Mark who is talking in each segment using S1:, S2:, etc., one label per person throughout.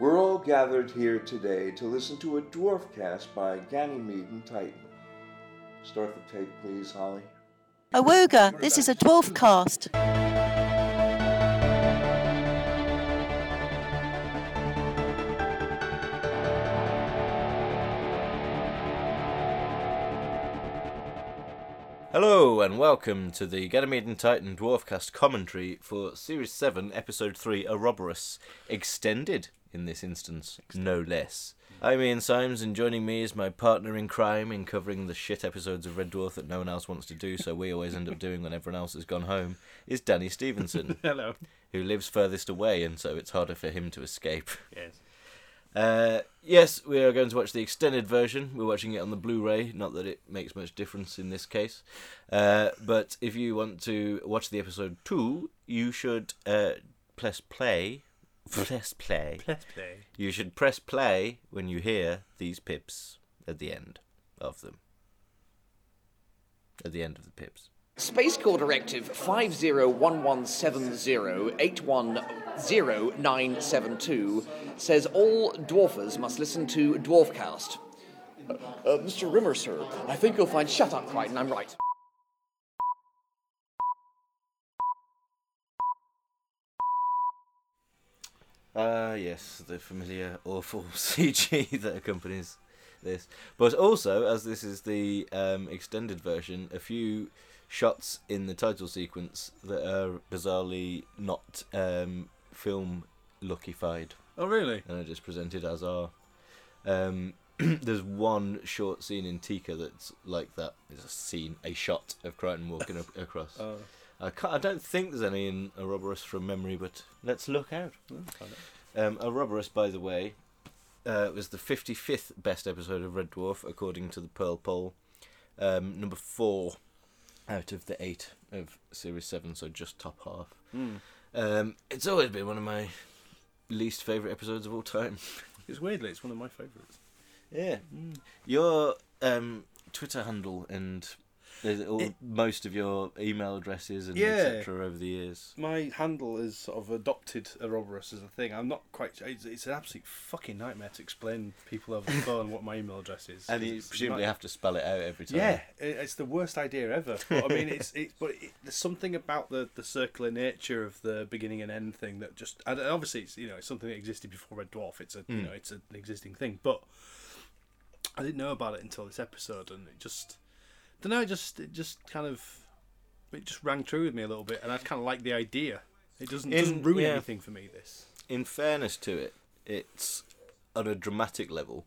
S1: We're all gathered here today to listen to a dwarf cast by Ganymede and Titan. Start the tape, please, Holly.
S2: Awoga, this is a dwarf cast.
S3: Hello and welcome to the Ganymede and Titan Dwarfcast commentary for Series 7, Episode 3, Ouroboros, extended in this instance, no less. I'm Ian Symes, and joining me is my partner in crime in covering the shit episodes of Red Dwarf that no one else wants to do, so we always end up doing when everyone else has gone home, is Danny Stevenson,
S4: Hello.
S3: who lives furthest away, and so it's harder for him to escape.
S4: Yes.
S3: Uh, yes, we are going to watch the extended version. We're watching it on the Blu-ray. Not that it makes much difference in this case, uh, but if you want to watch the episode two, you should uh, press play. Press play.
S4: Let's play.
S3: You should press play when you hear these pips at the end of them. At the end of the pips.
S5: Space Corps Directive 501170810972 says all dwarfers must listen to Dwarfcast. Uh, uh, Mr. Rimmer, sir, I think you'll find Shut Up Kryten, I'm right.
S3: Ah, yes, the familiar awful CG that accompanies this. But also, as this is the um, extended version, a few shots in the title sequence that are bizarrely not um, film lookified
S4: Oh, really?
S3: and are just presented as are. Um, there's one short scene in Tikka that's like that. There's a scene, a shot of Kryten walking up, across.
S4: Oh,
S3: I, I don't think there's any in Ouroboros from memory, but let's look out.
S4: find
S3: Um, Ouroboros, by the way, uh, was the 55th best episode of Red Dwarf, according to the Pearl Poll. Um, number four out of the eight of Series 7, so just top half.
S4: Hmm.
S3: Um, it's always been one of my least favourite episodes of all time.
S4: It's weirdly, it's one of my favourites.
S3: Yeah. Your um, Twitter handle and all,
S4: It-
S3: most of your email addresses and
S4: Yeah.
S3: etc. over the years.
S4: My handle is sort of adopted Ouroboros as a thing. I'm not quite. It's, it's an absolute fucking nightmare to explain people over the phone what my email address is.
S3: And you presumably
S4: not-
S3: have to spell it out every time.
S4: Yeah, it- it's the worst idea ever. But I mean, it's it, but it, there's something about the the circular nature of the beginning and end thing that just and obviously it's you know it's something that existed before Red Dwarf. It's a you hmm. know it's an existing thing, but I didn't know about it until this episode, and it just don't know. It just it just kind of it just rang true with me a little bit, and I kind of like the idea. It doesn't
S3: In-
S4: doesn't ruin
S3: yeah.
S4: anything for me. This
S3: in fairness to it, it's on a dramatic level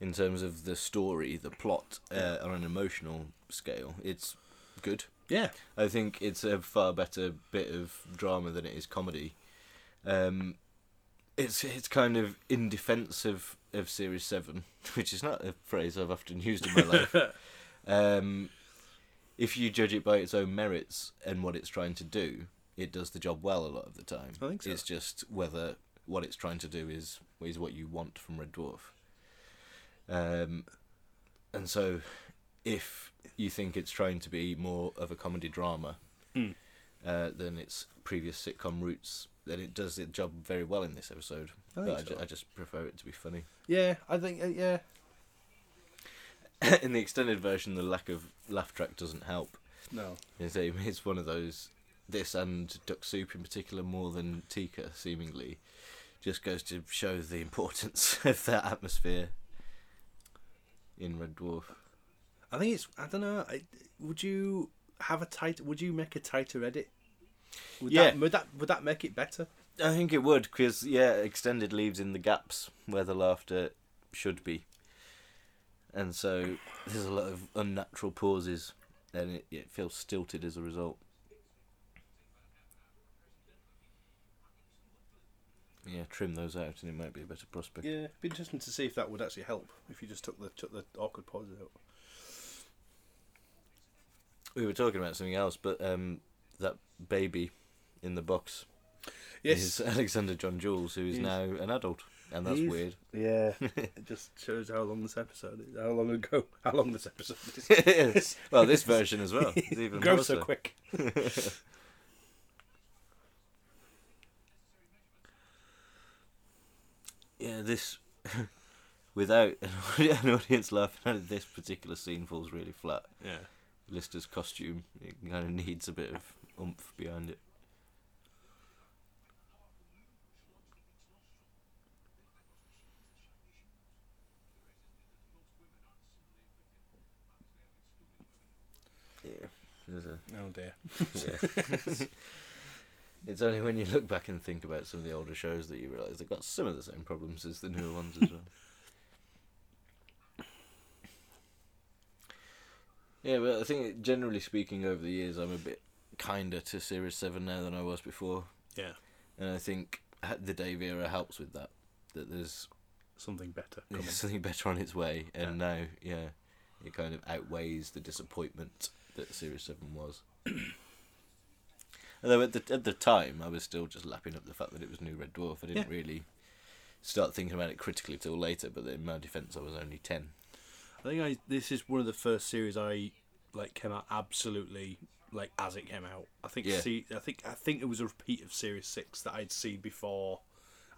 S3: in terms of the story, the plot, uh, on an emotional scale. It's good.
S4: yeah
S3: I think it's a far better bit of drama than it is comedy. Um, it's it's kind of in defence of, of Series Seven, which is not a phrase I've often used in my life. um, if you judge it by its own merits and what it's trying to do, it does the job well a lot of the time.
S4: I think so.
S3: It's just whether what it's trying to do is is what you want from Red Dwarf. Um, and so, if you think it's trying to be more of a comedy drama
S4: Mm.
S3: uh, than its previous sitcom roots, then it does the job very well in this episode.
S4: I
S3: but I,
S4: so.
S3: ju- I just prefer it to be funny.
S4: yeah I think uh, yeah
S3: in the extended version, the lack of laugh track doesn't help.
S4: no
S3: It's, a, it's one of those. This and Duck Soup in particular, more than Tikka, seemingly, just goes to show the importance of that atmosphere in Red Dwarf.
S4: I think it's. I don't know. I, would you have a tight? Would you make a tighter edit? Would
S3: Yeah.
S4: That, would that would that make it better?
S3: I think it would, because, yeah, extended leaves in the gaps where the laughter should be. And so there's a lot of unnatural pauses, and it, it feels stilted as a result. Yeah, trim those out, and it might be a better prospect.
S4: Yeah, it'd be interesting to see if that would actually help if you just took the took the awkward pauses out.
S3: We were talking about something else, but um, that baby in the box is Alexander John Jules, who is
S4: He's-
S3: now an adult, and that's
S4: He's-
S3: weird.
S4: Yeah, it just shows how long this episode is. How long ago? How long this episode is.
S3: well, this version as well. It's even
S4: Grows so
S3: so.
S4: quick.
S3: yeah, this without an audience laughing at it, this particular scene falls really flat.
S4: Yeah.
S3: Lister's costume it kind of needs a bit of oomph behind it. Yeah, there's a
S4: Oh dear.
S3: yeah. it's only when you look back and think about some of the older shows that you realise they've got some of the same problems as the newer ones as well. Yeah, but I think generally speaking, over the years, I'm a bit kinder to Series Seven now than I was before,
S4: Yeah.
S3: and I think the Dave era helps with that. That there's
S4: Something better coming.
S3: something better on its way, and now, yeah, it kind of outweighs the disappointment that Series Seven was. Although at the at the time, I was still just lapping up the fact that it was New Red Dwarf. I didn't
S4: Yeah.
S3: really start thinking about it critically till later. But in my defence, I was only ten.
S4: I think I this is one of the first series I like came out absolutely like as it came out. I think
S3: Yeah.
S4: see I think I think it was a repeat of Series Six that I'd seen before.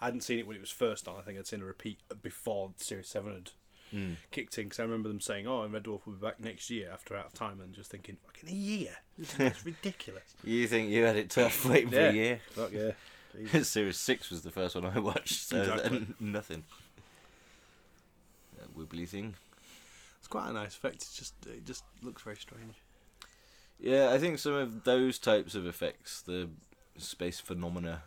S4: I hadn't seen it when it was first on. I think I'd seen a repeat before Series Seven had
S3: Mm.
S4: kicked in because I remember them saying, "Oh, and Red Dwarf will be back next year after Out of Time," and just thinking, "Fucking a year! That's ridiculous."
S3: You think you had it tough waiting for a year?
S4: Fuck yeah.
S3: Series six was the first one I watched, so
S4: Exactly.
S3: nothing. That wibbly thing.
S4: It's quite a nice effect. It's just it just looks very strange.
S3: Yeah, I think some of those types of effects, the space phenomena,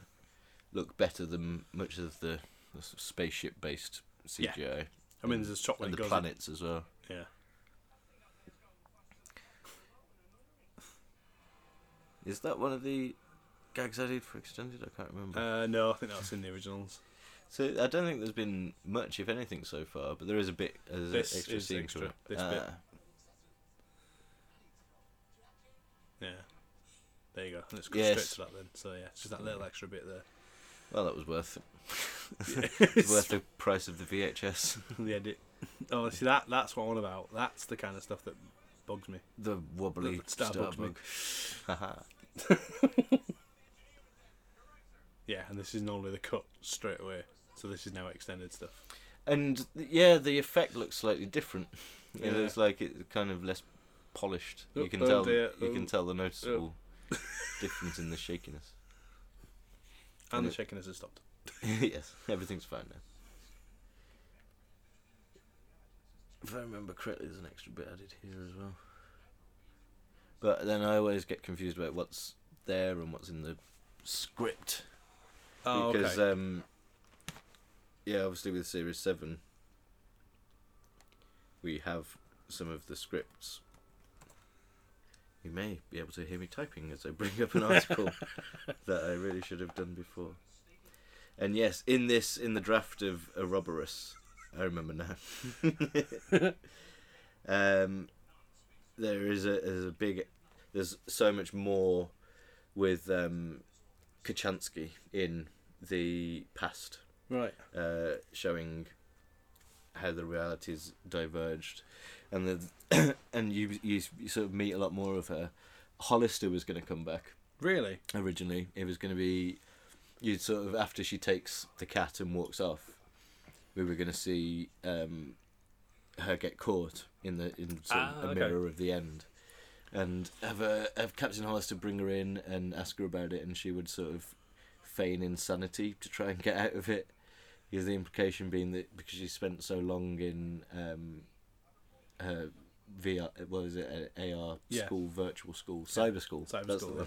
S3: look better than much of the, the spaceship based CGI.
S4: I mean, there's a shot when
S3: and
S4: it
S3: the
S4: goes.
S3: planets as well.
S4: Yeah.
S3: Is that one of the gags I did for extended? I can't remember.
S4: Uh, no, I think that's in the originals.
S3: so I don't think there's been much, if anything, so far. But there is a bit. There's
S4: This
S3: an extra
S4: is
S3: scene
S4: extra,
S3: to it.
S4: this bit.
S3: Ah.
S4: Yeah. There you go. And it's got
S3: Yes.
S4: straight to that then. So yeah, just that little extra bit there.
S3: Well, that was worth it.
S4: Yeah.
S3: It's worth the price of the VHS.
S4: the edit. Oh, see that that's what I'm on about. That's the kind of stuff that bugs me.
S3: The wobbly
S4: The star bugs me. Yeah, and this is normally the cut straight away. So this is now extended stuff.
S3: and yeah, the effect looks slightly different. It
S4: Yeah.
S3: looks like it's kind of less polished.
S4: Oh,
S3: you can
S4: oh
S3: tell.
S4: dear,
S3: You
S4: oh.
S3: can tell the noticeable difference in the shakiness.
S4: And
S3: And
S4: the
S3: it-
S4: shakiness has stopped.
S3: yes, everything's fine now. If I remember correctly, there's an extra bit added here as well. But then I always get confused about what's there and what's in the script.
S4: Oh,
S3: because
S4: okay.
S3: um, yeah, obviously with Series Seven, we have some of the scripts. You may be able to hear me typing as I bring up an article that I really should have done before. And yes, in this, in the draft of Ouroboros, I remember now. um, there is a, there's a big, there's so much more with um, Kochanski in the past,
S4: right.
S3: uh, showing how the realities diverged, and the and you, you you sort of meet a lot more of her. Hollister was going to come back
S4: Really?
S3: originally. It was going to be you sort of after she takes the cat and walks off. We were going to see um, her get caught in the in sort of
S4: Ah,
S3: a
S4: okay.
S3: mirror of the end, and have a, have Captain Hollister bring her in and ask her about it, and she would sort of feign insanity to try and get out of it. Because the implication being that because she spent so long in um, her VR, what was it, AR
S4: Yeah.
S3: school, virtual school, cyber school,
S4: Cyber
S3: that's
S4: school,
S3: uh,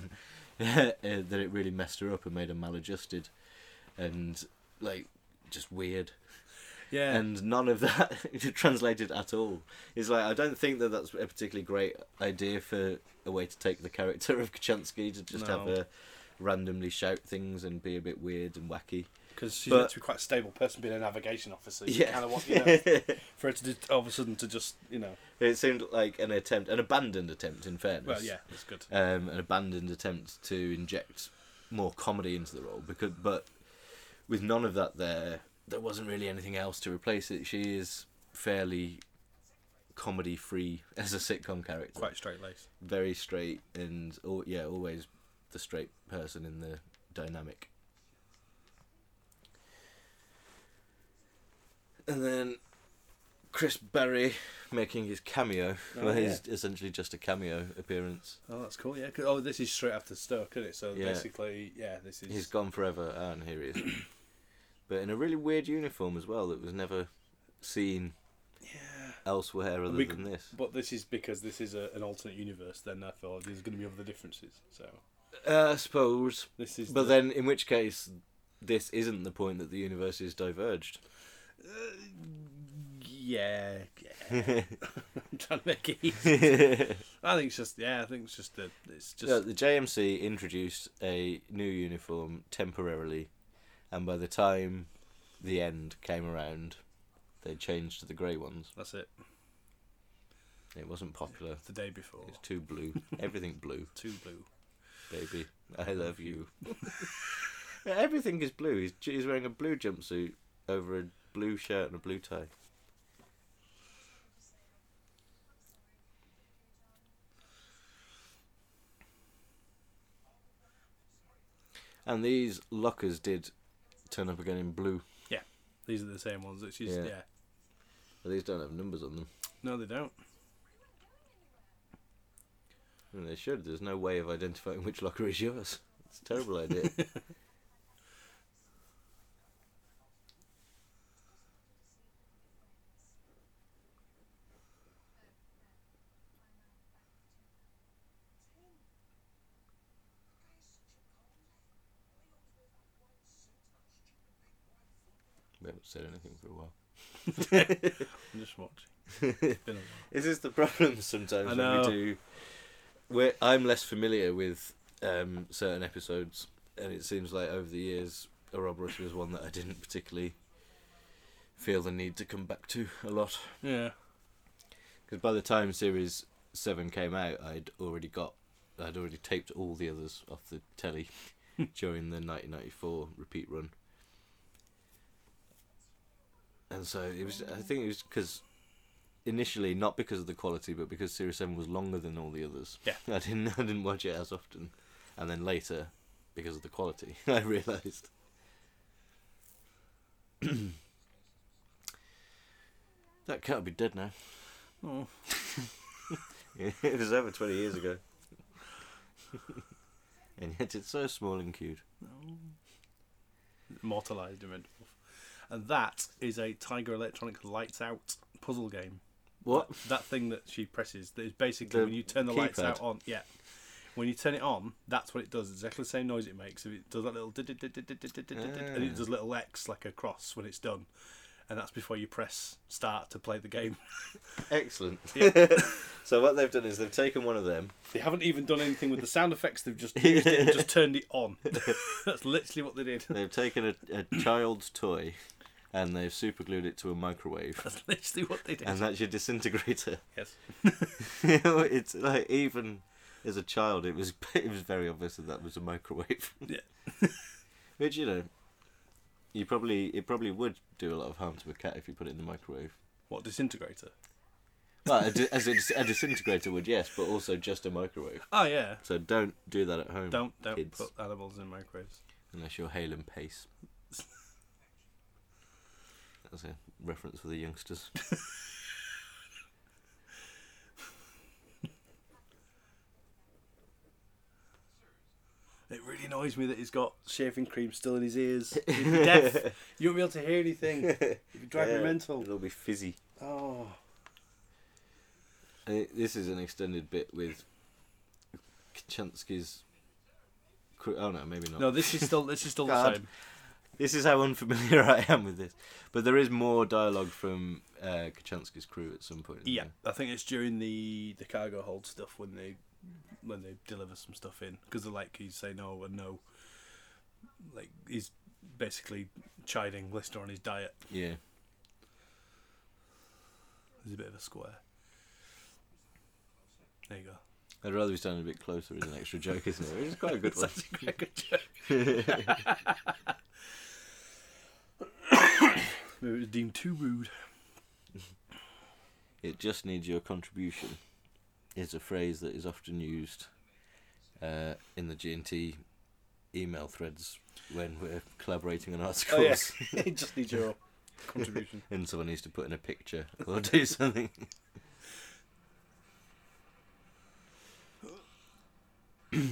S3: Uh, that it really messed her up and made her maladjusted, and like just weird.
S4: Yeah.
S3: And none of that translated at all. It's like I don't think that that's a particularly great idea for a way to take the character of Kochanski to just have
S4: No.
S3: her randomly shout things and be a bit weird and wacky.
S4: Because she's
S3: but-
S4: meant to be quite a stable person, being a navigation officer. You
S3: Yeah.
S4: kind of want you know, for her to do, all of a sudden to just you know.
S3: It seemed like an attempt, an abandoned attempt, in fairness.
S4: Well, yeah, it's good.
S3: um, an abandoned attempt to inject more comedy into the role because but with none of that there there wasn't really anything else to replace it she is fairly comedy free as a sitcom character
S4: Quite straight laced.
S3: very straight and al- yeah always the straight person in the dynamic and then Chris Barrie making his cameo.
S4: Oh,
S3: well,
S4: yeah.
S3: he's essentially just a cameo appearance.
S4: Oh, that's cool. Yeah. Oh, this is straight after Stoke, isn't it? So
S3: Yeah.
S4: basically, yeah, this is.
S3: He's gone forever, and here he is. but in a really weird uniform as well that was never seen
S4: Yeah.
S3: elsewhere other
S4: We
S3: than this.
S4: But this is because this is a, an alternate universe. Then I thought there's going to be other differences. So
S3: Uh, I suppose.
S4: this is.
S3: But
S4: the-
S3: then, in which case, this isn't the point that the universe is diverged.
S4: Uh, yeah. yeah. I'm trying to make it easy. I think it's just. Yeah. I think it's just. A, it's just.
S3: Yeah, the JMC introduced a new uniform temporarily, and by the time the end came around, they changed to the grey ones.
S4: That's it.
S3: It wasn't popular.
S4: The day before.
S3: It's too blue. Everything blue,
S4: Too blue.
S3: baby. I love you. Everything is blue. He's, he's wearing a blue jumpsuit over a blue shirt and a blue tie. And these lockers did turn up again in blue.
S4: Yeah, these are the same ones. It's just.
S3: Yeah.
S4: yeah.
S3: But these don't have numbers on them.
S4: No, they don't.
S3: And they should. There's no way of identifying which locker is yours. It's a terrible idea. said anything for a while.
S4: I'm just watching. It's been a while.
S3: This is the problem sometimes
S4: I
S3: when
S4: know.
S3: we do. Where I'm less familiar with um, certain episodes, and it seems like over the years, Ouroboros was one that I didn't particularly feel the need to come back to a lot.
S4: Yeah.
S3: Because by the time series seven came out, I'd already got, I'd already taped all the others off the telly during the 1994 repeat run. And so it was. I think it was because initially not because of the quality, but because series seven was longer than all the others.
S4: Yeah.
S3: I didn't. I didn't watch it as often, and then later, because of the quality, I realised. that can't be dead now.
S4: Oh.
S3: it was over 20 years ago. and yet it's so small and cute.
S4: Immortalised in. And that is a Tiger Electronics Lights Out puzzle game.
S3: What?
S4: That thing that she presses, that is basically
S3: The
S4: when you turn the lights out on. Yeah. When you turn it on, that's what it does. It's exactly the same noise it makes. It does that little. and it
S3: Ah.
S4: does a little X like a cross when it's done. And that's before you press start to play the game.
S3: Excellent. So what they've done is they've taken one of them.
S4: They haven't even done anything with the sound effects. They've just used it and just turned it on. That's literally what they did.
S3: They've taken a, a child's toy, and they've superglued it to a microwave,
S4: That's literally what they did.
S3: and that's your disintegrator.
S4: yes.
S3: you know, it's like even as a child, it was it was very obvious that that was a microwave.
S4: Yeah.
S3: Which you know, you probably it probably would do a lot of harm to a cat if you put it in the microwave.
S4: What disintegrator?
S3: Well, a di- as a, dis- a disintegrator would, yes, but also just a microwave.
S4: Oh yeah.
S3: So don't do that at home.
S4: Don't don't
S3: kids,
S4: put animals in microwaves.
S3: unless you're Halen Pace. That's a reference for the youngsters.
S4: It really annoys me that he's got shaving cream still in his ears. He'd be deaf. You won't be able to hear anything. It'd be driving me mental.
S3: It'll be fizzy.
S4: Oh.
S3: Uh, This is an extended bit with Kochanski's. Oh no, maybe not.
S4: No, this is still this is still the
S3: God.
S4: same.
S3: This is how unfamiliar I am with this. But there is more dialogue from uh, Kochanski's crew at some point.
S4: Yeah, I think it's during the the cargo hold stuff when they when they deliver some stuff in because they're like he's saying no and no. Like he's basically chiding Lister on his diet.
S3: Yeah.
S4: He's a bit of a square. There you go.
S3: I'd rather be standing a bit closer as an extra joke, isn't it? Is quite a good
S4: It's
S3: one.
S4: quite a good joke. Maybe it was deemed too rude.
S3: It just needs your contribution. Is a phrase that is often used uh, in the G&T email threads when we're collaborating on articles.
S4: Oh yeah, it just needs your contribution.
S3: and someone needs to put in a picture or do something. this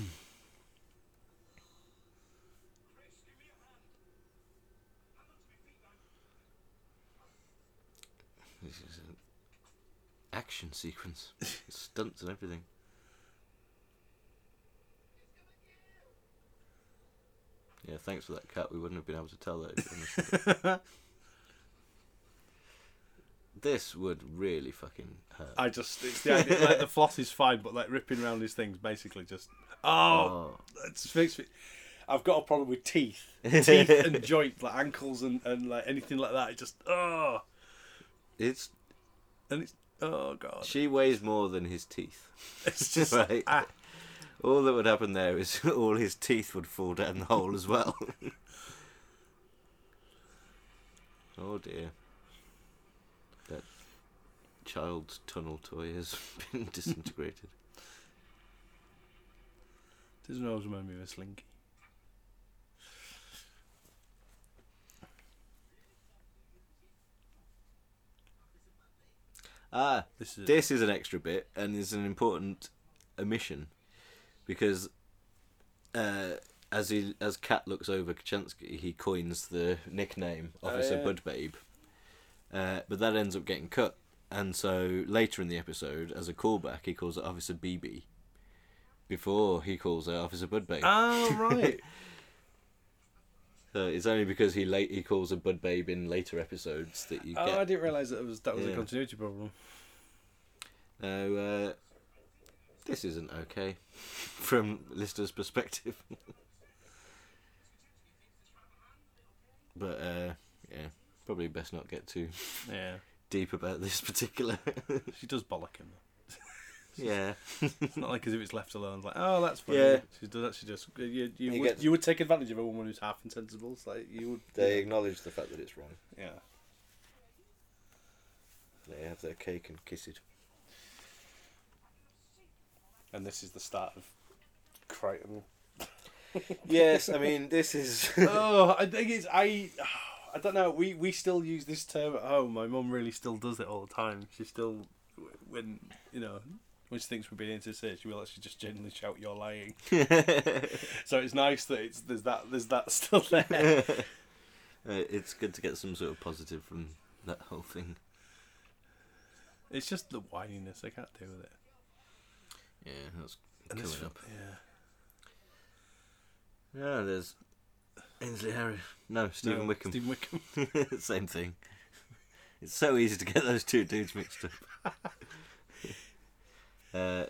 S3: is an action sequence, stunts and everything. Yeah, thanks for that cut. We wouldn't have been able to tell that. this would really fucking hurt.
S4: I just it's the idea like the floss is fine, but like ripping around his things basically just oh, oh. it just makes me. I've got a problem with teeth, teeth and joints like ankles and, and like anything like that. It just oh,
S3: It's
S4: and it's oh god,
S3: she weighs more than his teeth.
S4: it's just
S3: Right.
S4: ah,
S3: All that would happen there is all his teeth would fall down the hole as well. oh dear. That child's tunnel toy has been disintegrated.
S4: doesn't always remind me of a slinky.
S3: Ah,
S4: This is
S3: this is an extra bit and is an important omission because uh, as he as Cat looks over Kochanski, he coins the nickname Officer
S4: yeah.
S3: Budbabe, uh, but that ends up getting cut. And so later in the episode, as a callback, he calls it Officer BB. Before he calls her Officer Budbabe.
S4: oh right.
S3: It's only because he late he calls a Bud Babe in later episodes that you
S4: oh, I didn't realise that it was that was
S3: Yeah.
S4: a continuity problem.
S3: No, uh, this isn't okay from Lister's perspective. but uh, yeah, probably best not get too
S4: Yeah,
S3: deep about this particular.
S4: she does bollock him.
S3: Yeah,
S4: It's not like as if it's left alone. It's like, oh, that's funny.
S3: Yeah.
S4: She does actually just you. You,
S3: He
S4: would,
S3: gets-
S4: you would take advantage of a woman who's half insensible. It's like you would.
S3: they acknowledge the fact that it's wrong.
S4: Yeah.
S3: They have their cake and kiss it.
S4: And this is the start of Kryten.
S3: yes, I mean this is.
S4: oh, I think it's I. I don't know. We we still use this term at home. My mum really still does it all the time. She still, when you know, she thinks we're being insincere, she will actually just genuinely shout, "You're lying." so it's nice that it's there's that there's that still there.
S3: Uh, it's good to get some sort of positive from that whole thing.
S4: it's just the whininess. I can't deal with it.
S3: Yeah, that's
S4: And this,
S3: up.
S4: yeah.
S3: Yeah, there's Ainsley Harriott. No, Stephen
S4: No,
S3: Wickham.
S4: Stephen Wickham.
S3: Same thing. It's so easy to get those two dudes mixed up. Uh,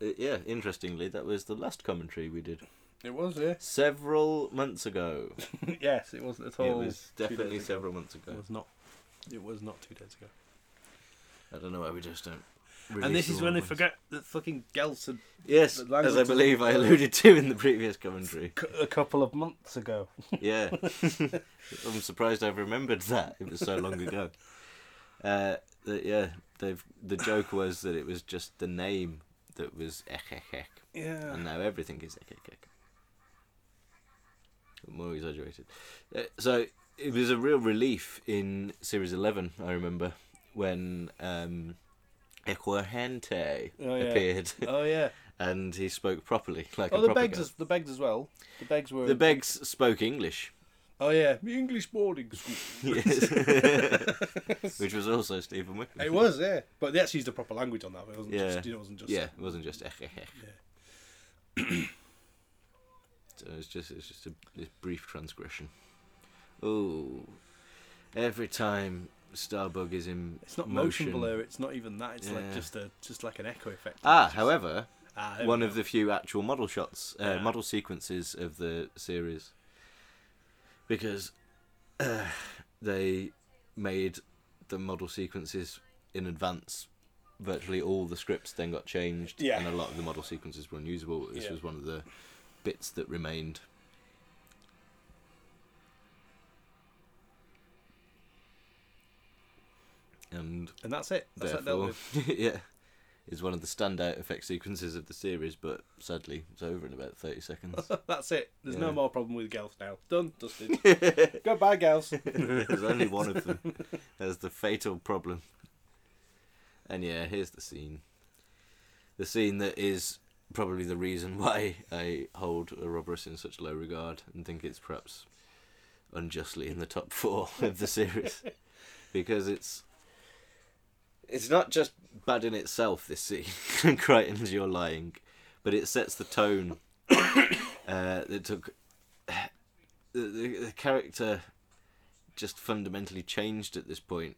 S3: yeah, interestingly, that was the last commentary we did
S4: It was, yeah.
S3: several months ago.
S4: yes, it wasn't at all.
S3: it
S4: was
S3: definitely several months ago.
S4: It was not. It was not two days ago.
S3: I don't know why we just don't.
S4: and this is when they
S3: at
S4: forget that fucking Gels had
S3: Yes, as I believe I alluded to in the previous commentary.
S4: c- a couple of months ago.
S3: Yeah, I'm surprised I've remembered that. It was so long ago. Uh, that, yeah, they've the joke was that it was just the name that was ek ek ek,
S4: Yeah.
S3: and now everything is ek ek ek. More exaggerated. Uh, so it was a real relief in series eleven. I remember when um,
S4: Oh, yeah.
S3: appeared,
S4: Oh yeah.
S3: and he spoke properly, like
S4: Oh, the Begs,
S3: guy.
S4: as, the Begs as well. The Begs were.
S3: The Beggs spoke English.
S4: Oh yeah, the English boarding school.
S3: Yes. Which was also Stephen Wickham.
S4: It was, yeah, but they actually used the proper language on that. It wasn't
S3: Yeah.
S4: just, you know, it wasn't just.
S3: Yeah, it wasn't just ech. so it's just it's just a this brief transgression. Oh, every time Starbug is in
S4: It's not
S3: motion.
S4: motion blur. It's not even that. It's like just a just like an echo effect.
S3: Ah,
S4: just-
S3: however,
S4: Ah,
S3: one of the few actual model shots, uh,
S4: Yeah.
S3: model sequences of the series, because uh, they made the model sequences in advance. Virtually all the scripts then got changed,
S4: Yeah.
S3: and a lot of the model sequences were unusable. This
S4: Yeah.
S3: was one of the bits that remained. And
S4: and that's it. That's
S3: therefore, yeah, is one of the standout effect sequences of the series, but sadly it's over in about thirty seconds.
S4: That's it. There's
S3: Yeah.
S4: no more problem with girls now. Done, dusted. Goodbye, girls.
S3: There's only one of them. There's the fatal problem. And yeah, here's the scene. The scene that is probably the reason why I hold Ouroboros in such low regard and think it's perhaps unjustly in the top four of the series. because it's it's not just bad in itself, this scene, Kryten's You're Lying, but it sets the tone uh, that took the, the, the character just fundamentally changed at this point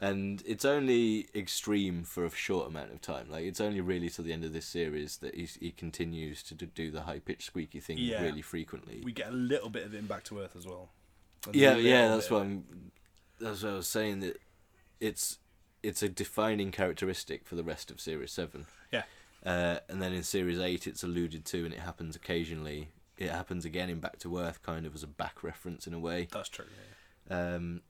S3: and it's only extreme for a short amount of time like it's only really till the end of this series that he, he continues to do- do the high pitched squeaky thing
S4: Yeah.
S3: really frequently
S4: we get a little bit of him Back to Earth as well. A
S3: yeah yeah that's what i'm that's what i was saying that it's it's a defining characteristic for the rest of series 7
S4: Yeah.
S3: uh, and then in series 8 it's alluded to and it happens occasionally it happens again in back to earth kind of as a back reference in a way
S4: That's true. Yeah.
S3: um,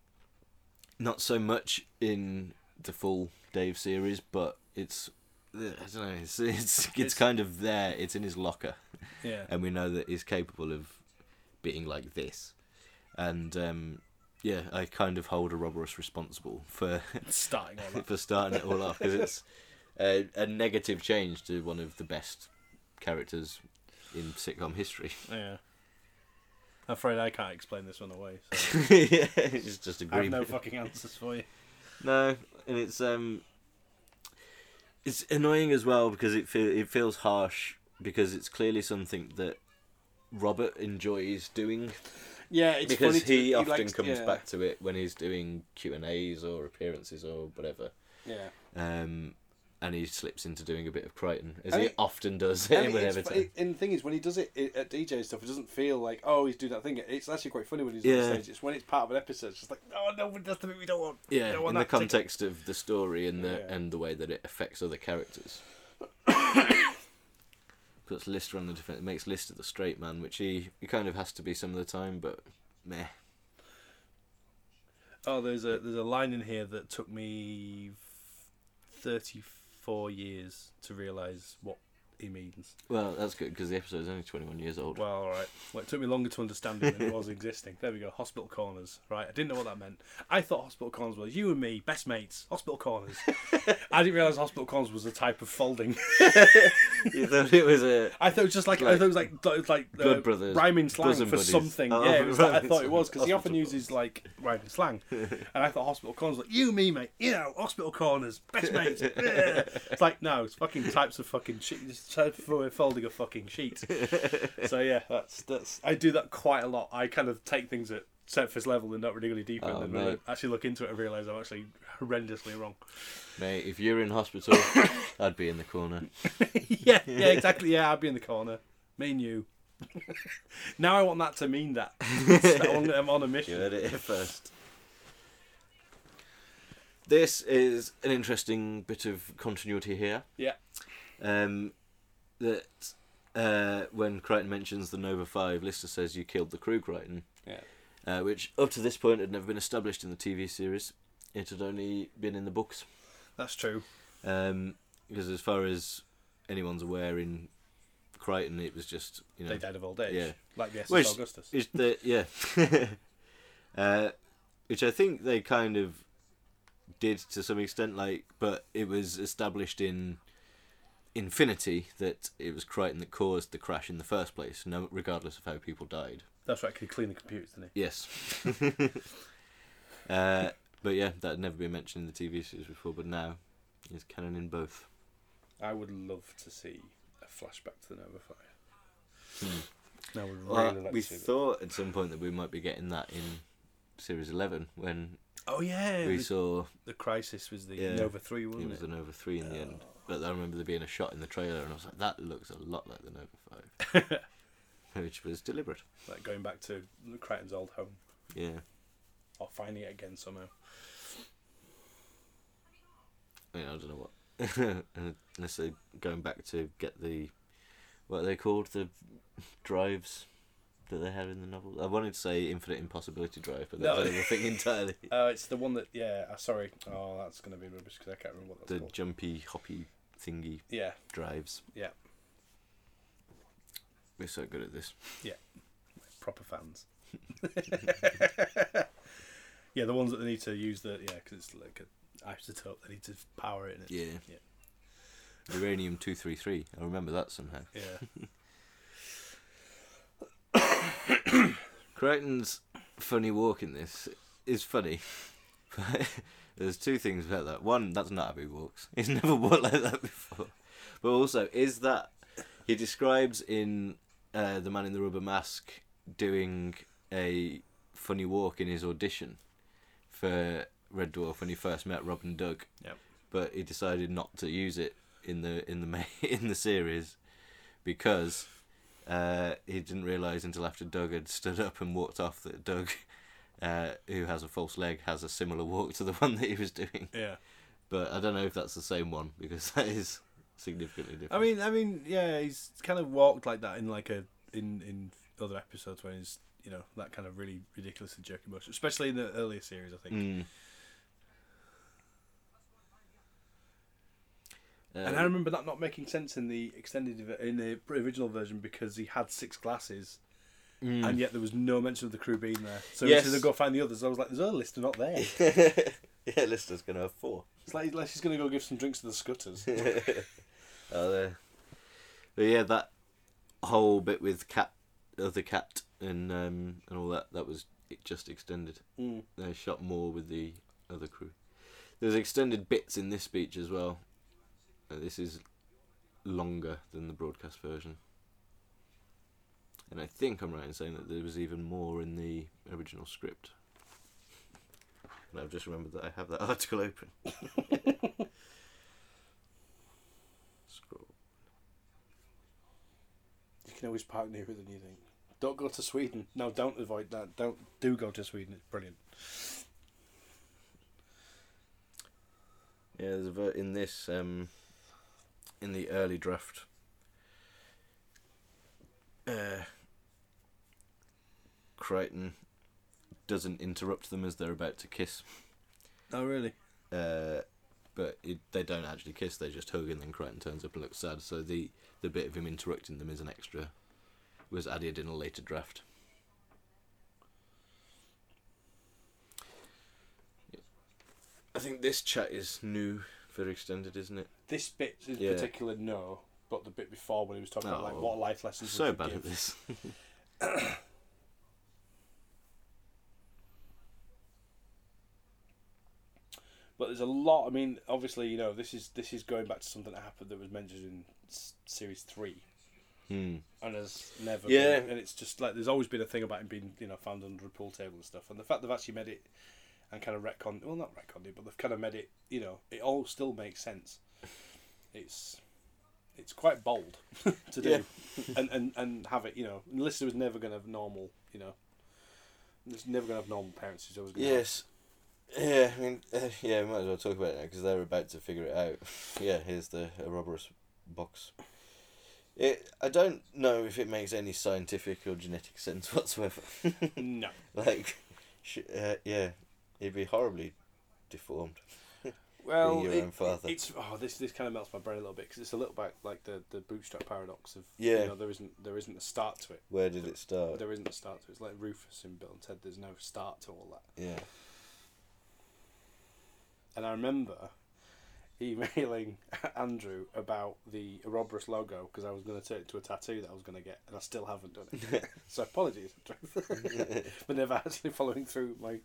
S3: not so much in the full Dave series, but it's I don't know. It's it's, it's,
S4: It's-
S3: kind of there. It's in his locker,
S4: Yeah.
S3: and we know that he's capable of being like this. And um, yeah, I kind of hold a Ouroboros responsible for
S4: Starting
S3: for starting it all off because it's a, a negative change to one of the best characters in sitcom history.
S4: Yeah. I'm afraid I can't explain this one away. So
S3: yeah, it's just
S4: I have no fucking answers for you.
S3: No, and it's um, it's annoying as well because it feel it feels harsh because it's clearly something that Robert enjoys doing
S4: Yeah, it's
S3: because
S4: funny to-
S3: he, often
S4: likes-
S3: comes
S4: yeah.
S3: back to it when he's doing Q and A's or appearances or whatever.
S4: Yeah.
S3: Um, and he slips into doing a bit of Kryten as
S4: And
S3: he
S4: it-
S3: often does
S4: And, it's,
S3: whenever.
S4: fu- it, and the thing is, when he does it i- at DJ stuff, it doesn't feel like, oh, he's doing that thing. It's actually quite funny when he's
S3: Yeah.
S4: on stage. It's when it's part of an episode. It's just like, oh, no, that's the bit we don't want.
S3: Yeah,
S4: don't want
S3: in the
S4: that ticket."
S3: context of the story and the
S4: Yeah.
S3: and the way that it affects other characters. Puts Lister on the defense. Makes Lister the straight man, which he he kind of has to be some of the time, but meh.
S4: Oh, there's a there's a line in here that took me thirty four years to realise what he means.
S3: Well, that's good because the episode is only twenty one years old.
S4: Well, all right. Well, it took me longer to understand it than it was existing. There we go. Hospital corners. Right. I didn't know what that meant. I thought hospital corners was you and me, best mates. Hospital corners. I didn't realise hospital corners was a type of folding.
S3: you thought it was a
S4: I thought it was just like, I thought it was like it was like uh,
S3: Blood Brothers,
S4: rhyming slang for
S3: buddies.
S4: something.
S3: Oh,
S4: yeah, it was I thought it was because he often uses like rhyming slang, and I thought hospital corners like you, me, mate. You know, hospital corners, best mates. It's like no, it's fucking types of fucking sheet. It's type for folding a fucking sheet. so yeah, that's that's I do that quite a lot. I kind of take things at surface level and not really really deep,
S3: Oh,
S4: and then actually look into it and realise I'm actually horrendously wrong.
S3: mate. If you're in hospital, I'd be in the corner.
S4: yeah, yeah, exactly. Yeah, I'd be in the corner. Me and you. now I want that to mean that. I'm on- I'm on a mission.
S3: You heard it here first. This is an interesting bit of continuity here.
S4: Yeah.
S3: Um, that uh, when Kryten mentions the Nova Five, Lister says you killed the crew, Kryten.
S4: Yeah.
S3: Uh, which up to this point had never been established in the TV series. It had only been in the books.
S4: That's true.
S3: Um, because as far as anyone's aware, in Kryten, it was just you know
S4: They died of old age.
S3: Yeah.
S4: Like the SS
S3: Which
S4: Augustus.
S3: is the yeah, uh, which I think they kind of did to some extent. Like, but it was established in Infinity that it was Kryten that caused the crash in the first place, no, regardless of how people died.
S4: That's right, 'cause he cleaned the computers, didn't he?
S3: Yes. uh, but yeah, that had never been mentioned in the TV series before, but now it's canon in both.
S4: I would love to see a flashback to the Nova Five.
S3: Hmm.
S4: Would really
S3: Well,
S4: like
S3: we
S4: see that.
S3: thought at some point that we might be getting that in series eleven when
S4: Oh yeah,
S3: we
S4: the,
S3: saw
S4: the crisis was the
S3: Yeah.
S4: Nova Three,
S3: it
S4: wasn't
S3: was
S4: it?
S3: the Nova three in the end. But I remember there being a shot in the trailer, and I was like, that looks a lot like the Nova Five, which was deliberate.
S4: Like going back to Kryten's old home.
S3: Yeah,
S4: or finding it again somehow.
S3: I, mean, I don't know what, unless they're going back to get the what are they called? The drives that they have in the novel? I wanted to say Infinite Impossibility Drive, but
S4: No.
S3: that's another thing entirely.
S4: Uh, it's the one that yeah. Uh, sorry. Oh, that's gonna be rubbish because I can't remember what that's
S3: The
S4: called.
S3: jumpy, hoppy thingy
S4: Yeah,
S3: drives.
S4: yeah.
S3: We're so good at this. Yeah.
S4: Proper fans. yeah, the ones that they need to use the yeah because it's like a isotope. They need to power it. It's,
S3: Yeah.
S4: Yeah.
S3: Uranium 233. I remember that somehow.
S4: Yeah.
S3: Kryten's funny walk in this is funny. There's two things about that. One, that's not how he walks. He's never walked like that before. But also, is that he describes in uh, The Man in the Rubber Mask doing a funny walk in his audition for Red Dwarf when he first met Rob and Doug.
S4: Yep.
S3: But he decided not to use it in the in the in the series because uh, he didn't realise until after Doug had stood up and walked off that Doug, uh, who has a false leg, has a similar walk to the one that he was doing.
S4: Yeah.
S3: But I don't know if that's the same one because that is significantly different.
S4: I mean, I mean, yeah, he's kind of walked like that in like a in in other episodes when he's you know that kind of really ridiculous and jerky motion, especially in the earlier series. I think.
S3: Mm.
S4: And I remember that not making sense in the extended in the original version because he had six glasses,
S3: Mm.
S4: and yet there was no mention of the crew being there. So
S3: Yes.
S4: he said to go find the others. I was like, "There's a list, not there."
S3: yeah, Lister's gonna have four.
S4: It's like, like she's gonna go give some drinks to the scutters.
S3: Oh, there. But yeah, that whole bit with cat, other cat, and um, and all that that was it just extended.
S4: Mm.
S3: They shot more with the other crew. There's extended bits in this speech as well. Uh, this is longer than the broadcast version. And I think I'm right in saying that there was even more in the original script. And I've just remembered that I have that article open. Scroll.
S4: You can always park nearer than you think. Don't go to Sweden. No, don't avoid that. Don't do go to Sweden. It's brilliant.
S3: Yeah, there's a ver- in this um, in the early draft. Uh, Kryten doesn't interrupt them as they're about to kiss,
S4: Oh really?
S3: uh, but it, they don't actually kiss. They just hug, and then Kryten turns up and looks sad. So the the bit of him interrupting them is an extra. Was added in a later draft. I think this chat is new for extended, isn't it?
S4: This bit in
S3: Yeah.
S4: particular, no. But the bit before when he was talking about like
S3: Oh.
S4: what life lessons.
S3: So bad
S4: give?
S3: at this.
S4: But there's a lot. I mean, obviously, you know, this is this is going back to something that happened that was mentioned in s- series three,
S3: Hmm.
S4: and has never.
S3: Yeah.
S4: Been, and it's just like there's always been a thing about him being, you know, found under a pool table and stuff. And the fact they've actually made it and kind of retconned, well, not retconned it, but they've kind of made it. You know, it all still makes sense. It's it's quite bold to do,
S3: Yeah.
S4: and, and and have it. You know, Lister was never going to have normal. You know, he's never going to have normal parents. He's always going to
S3: Yes. Yeah, I mean, uh, yeah, we might as well talk about it now because they're about to figure it out. yeah, here's the Ouroboros box. It, I don't know if it makes any scientific or genetic sense whatsoever.
S4: no.
S3: like, sh- uh, yeah, it'd be horribly deformed.
S4: Well, it- it's oh this this kind of melts my brain a little bit because it's a little bit like the the bootstrap paradox of
S3: Yeah.
S4: you know there isn't there isn't a start to it.
S3: Where did it start?
S4: There isn't a start to it. It's like Rufus in Bill and Ted. There's no start to all that.
S3: Yeah.
S4: And I remember emailing Andrew about the Ouroboros logo because I was going to turn it into a tattoo that I was going to get, and I still haven't done it. so apologies, Andrew, for never actually following through my.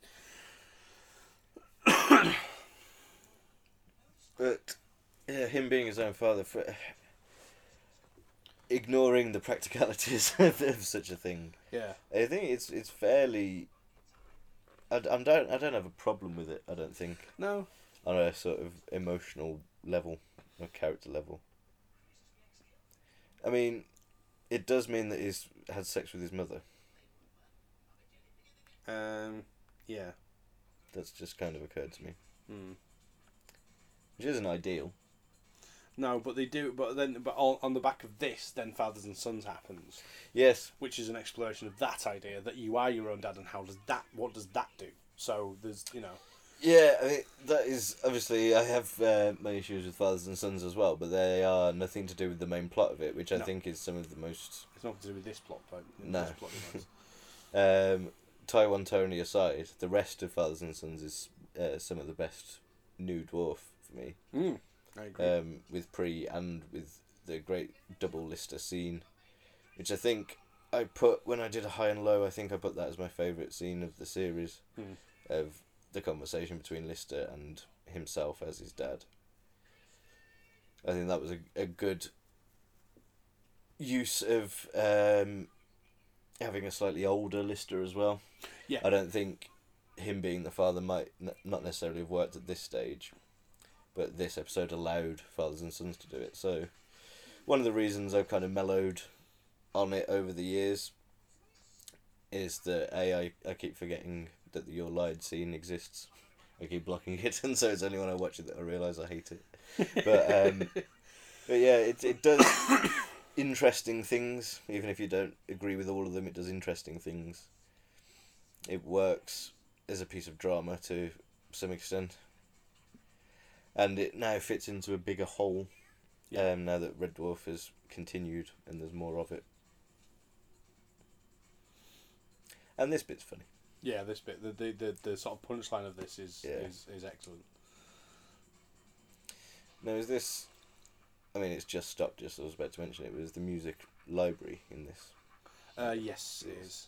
S3: But yeah, him being his own father, for, ignoring the practicalities of, such a thing,
S4: Yeah,
S3: I think it's it's fairly. I, I don't I don't have a problem with it. I don't think
S4: no,
S3: on a sort of emotional level or character level. I mean, it does mean that he's had sex with his mother.
S4: um, yeah,
S3: That's just kind of occurred to me,
S4: mm.
S3: Which isn't ideal.
S4: No, but they do. But then, but on, on the back of this, then fathers and suns happens,
S3: Yes,
S4: which is an exploration of that idea that you are your own dad, and how does that? What does that do? So there's, you know,
S3: Yeah, I mean, that is obviously I have uh, my issues with fathers and suns as well, but they are nothing to do with the main plot of it, which I
S4: No.
S3: think is some of the most
S4: it's nothing to do with this plot. But
S3: No.
S4: this plot
S3: um, Taiwan Tony aside. The rest of fathers and suns is uh, some of the best new dwarf for me,
S4: mm, I agree.
S3: um, with Pre and with the great double Lister scene, which I think I put when I did a high and low. I think I put that as my favourite scene of the series.
S4: Hmm.
S3: of the conversation between Lister and himself as his dad. I think that was a, a good use of um, having a slightly older Lister as well.
S4: Yeah.
S3: I don't think him being the father might n- not necessarily have worked at this stage, but this episode allowed fathers and suns to do it. So, one of the reasons I've kind of mellowed on it over the years is that a I, I keep forgetting that the your lied scene exists. I keep blocking it, and so it's only when I watch it that I realise I hate it. But um, but yeah, it it does interesting things. Even if you don't agree with all of them, it does interesting things. It works as a piece of drama to some extent, and it now fits into a bigger whole.
S4: Yeah.
S3: Um, now that Red Dwarf has continued and there's more of it, and this bit's funny.
S4: yeah, this bit, the, the the the sort of punchline of this is
S3: Yeah.
S4: is is excellent.
S3: Now, is this? I mean, it's just stopped. Just I was about to mention it was the music library in this.
S4: Uh, yes, it is.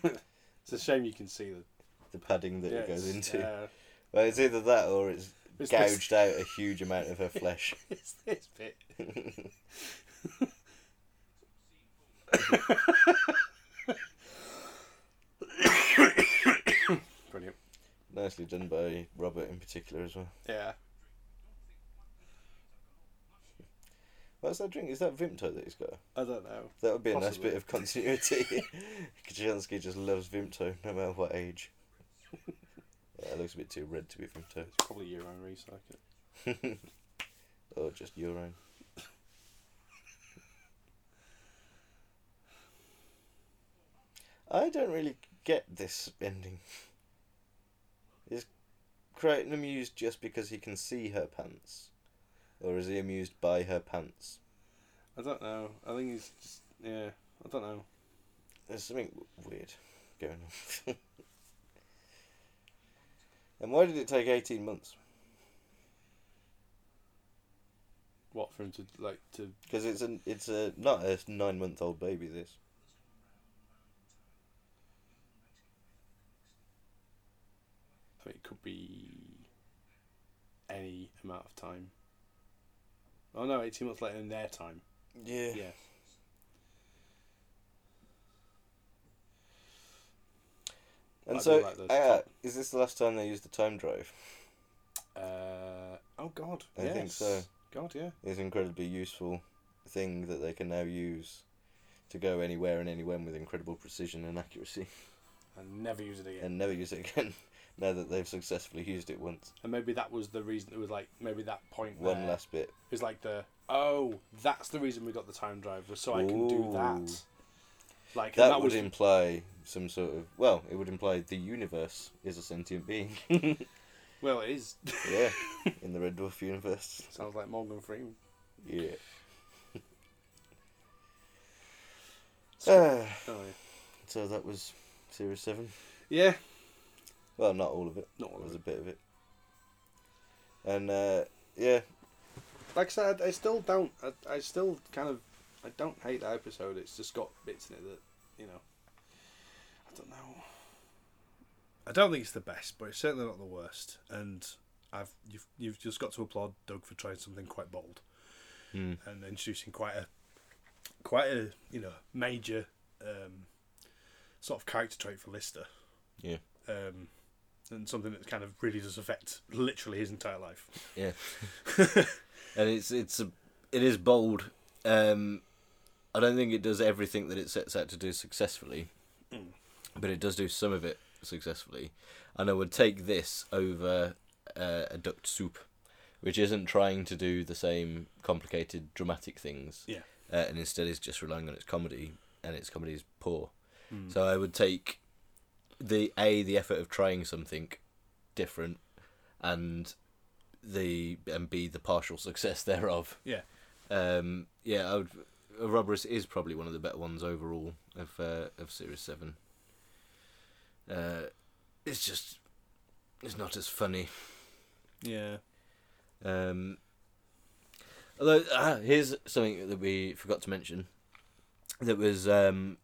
S4: Yeah. it's a shame you can see the.
S3: The padding that
S4: yeah,
S3: it goes into.
S4: uh,
S3: well, it's either that or it's,
S4: It's this-
S3: gouged out a huge amount of her flesh.
S4: it's this bit. Brilliant.
S3: Nicely done by Robert in particular as well.
S4: Yeah.
S3: What's that drink? Is that Vimto that he's got?
S4: I don't know.
S3: That would be a nice bit of continuity. Kochanski just loves Vimto, no matter what age. yeah, it looks a bit too red to be Vimto.
S4: It's probably your own recycle.
S3: Or just urine. I don't really get this ending. Is Kryten amused just because he can see her pants? Or is he amused by her pants?
S4: I don't know. I think he's just yeah. I don't know.
S3: There's something weird going on. and why did it take 18 months?
S4: What for him to like to
S3: Because it's a, it's a not a nine month old baby. This
S4: I mean, it could be any amount of time. Oh no, eighteen months later in their time.
S3: Yeah.
S4: Yeah.
S3: And
S4: I
S3: so,
S4: like
S3: uh, is this the last time they used the time drive?
S4: Uh, oh God.
S3: I think so.
S4: God, yeah.
S3: It's an incredibly useful thing that they can now use to go anywhere and anywhen with incredible precision and accuracy,
S4: And never use it again.
S3: and never use it again. now that they've successfully used it once.
S4: And maybe that was the reason. It was like maybe that point.
S3: One
S4: there
S3: last bit.
S4: is like the oh, that's the reason we got the time drive so I can do
S3: Ooh.
S4: that. Like and
S3: That, would
S4: was
S3: imply some sort of well, it would imply the universe is a sentient being.
S4: well, it is.
S3: yeah, in the Red Dwarf universe.
S4: Sounds like Morgan Freeman.
S3: Yeah. Ah,
S4: Oh yeah.
S3: so that was series seven.
S4: Yeah.
S3: Well, not all of it.
S4: Not all
S3: There
S4: of
S3: was a bit of it. And uh, yeah,
S4: Like I said, I still don't. I, I still kind of. I don't hate that episode. It's just got bits in it that you know. I don't know. I don't think it's the best, but it's certainly not the worst. And I've you've you've just got to applaud Doug for trying something quite bold
S3: Hmm.
S4: and introducing quite a quite a you know major um, sort of character trait for Lister.
S3: yeah,
S4: Um, and something that kind of really does affect literally his entire life.
S3: yeah. and it's it's a it is bold. Um, I don't think it does everything that it sets out to do successfully,
S4: Mm.
S3: but it does do some of it successfully, and I would take this over uh, a Duct Soup, which isn't trying to do the same complicated dramatic things,
S4: Yeah.
S3: uh, and instead is just relying on its comedy, and its comedy is poor. So I would take the a the effort of trying something different, and the and b the partial success thereof.
S4: Yeah.
S3: Um, yeah, I would. Ouroboros is probably one of the better ones overall of uh, of Series Seven. Uh, it's just, it's not as funny.
S4: Yeah.
S3: Um, although ah, here's something that we forgot to mention. That was um,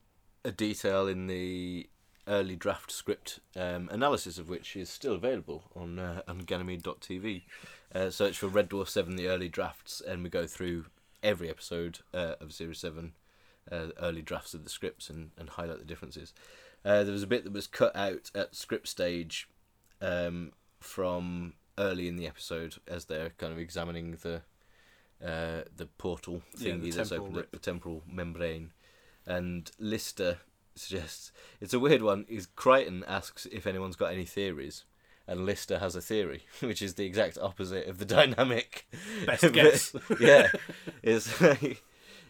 S3: a detail in the early draft script um, analysis of which is still available on uh, on Ganymede.tv. Uh, search for Red Dwarf Seven, the early drafts, and we go through every episode uh, of Series Seven, uh, early drafts of the scripts, and, and highlight the differences. Uh, there was a bit that was cut out at script stage um, from early in the episode as they're kind of examining the uh, the portal
S4: Yeah,
S3: thingy
S4: the
S3: that's opened up, the temporal membrane, and Lister suggests it's a weird one. Is Kryten asks if anyone's got any theories, and Lister has a theory, which is the exact opposite of the dynamic.
S4: Best
S3: But,
S4: guess.
S3: yeah, it's like,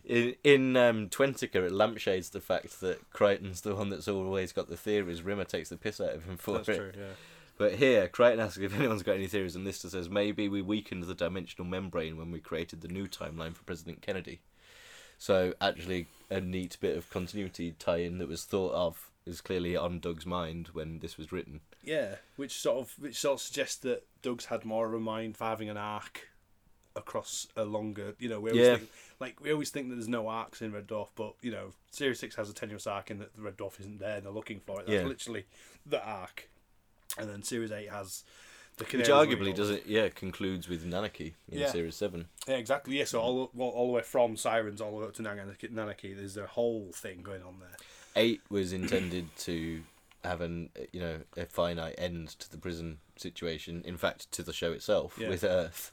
S3: in in um, Twentica it lampshades the fact that Kryten's the one that's always got the theories. Rimmer takes the piss out of him for
S4: That's
S3: it.
S4: true. Yeah.
S3: But here, Crichton asks if anyone's got any theories, and Lister says maybe we weakened the dimensional membrane when we created the new timeline for President Kennedy. So actually, a neat bit of continuity tie-in that was thought of is clearly on Doug's mind when this was written.
S4: Yeah, which sort of which sort of suggests that Doug's had more of a mind for having an arc across a longer. You know, we always
S3: Yeah.
S4: think, like we always think that there's no arcs in Red Dwarf, but you know, Series Six has a tenuous arc in that the Red Dwarf isn't there, and they're looking for it. That's
S3: Yeah.
S4: literally the arc, and then Series Eight has
S3: Which arguably does it, yeah, concludes with Nanarchy in
S4: Yeah.
S3: Series 7.
S4: Yeah, exactly. Yeah, so all well, all the way from Psirens all the way up to Nanarchy, Nanarchy there's a whole thing going on there.
S3: 8 was intended to have an, you know, a finite end to the prison situation, in fact, to the show itself
S4: Yeah.
S3: with Earth.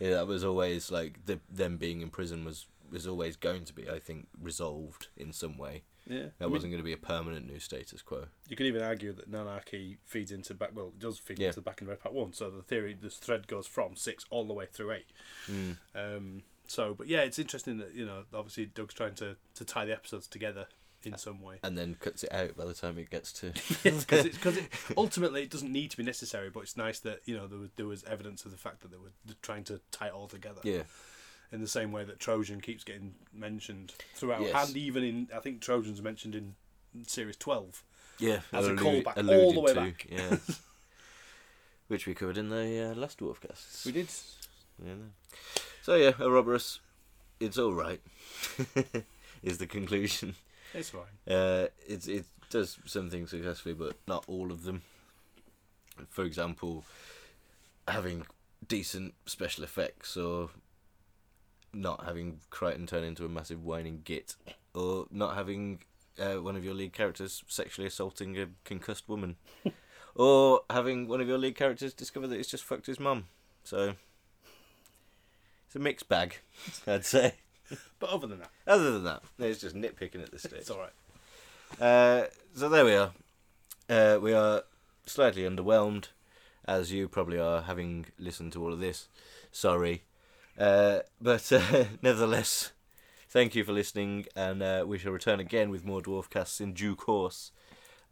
S3: Yeah, that was always like the, them being in prison was was always going to be, I think, resolved in some way.
S4: Yeah,
S3: That wasn't going to be a permanent new status quo.
S4: You could even argue that Nanarchy feeds into back. Well, it does feed
S3: Yeah.
S4: into the back in Red Part One. So the theory, this thread goes from six all the way through eight.
S3: Mm.
S4: Um, so, but yeah, it's interesting that you know, obviously Doug's trying to, to tie the episodes together in some way.
S3: And then cuts it out by the time it gets to.
S4: Because because it, ultimately it doesn't need to be necessary, but it's nice that you know there was there was evidence of the fact that they were trying to tie it all together.
S3: yeah.
S4: In the same way that Trojan keeps getting mentioned throughout,
S3: Yes.
S4: and even in I think Trojan's mentioned in series twelve.
S3: Yeah,
S4: As a
S3: allu-
S4: callback all the way
S3: to,
S4: back.
S3: Yeah. Which we covered in the uh, last Dwarfcast.
S4: We did.
S3: Yeah. So yeah, Ouroboros, it's all right. is the conclusion.
S4: It's fine.
S3: Uh, it it does some things successfully, but not all of them. For example, having decent special effects, or not having Kryten turn into a massive whining git, or not having uh, one of your lead characters sexually assaulting a concussed woman, or having one of your lead characters discover that he's just fucked his mum. So it's a mixed bag, I'd say.
S4: But other than that,
S3: Other than that, it's just nitpicking at this stage.
S4: it's all right.
S3: Uh, so there we are. Uh, we are slightly underwhelmed, as you probably are, having listened to all of this. Sorry. Uh, but uh, nevertheless, thank you for listening, and uh, we shall return again with more Dwarfcasts in due course.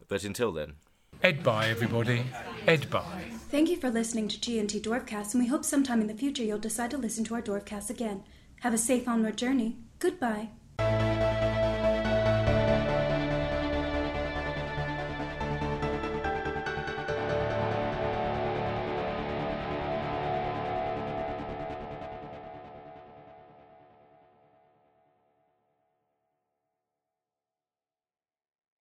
S3: But until then,
S6: Ed bye, everybody. Ed bye.
S7: Thank you for listening to G&T Dwarfcast, and we hope sometime in the future you'll decide to listen to our Dwarfcast again. Have a safe onward journey. Goodbye.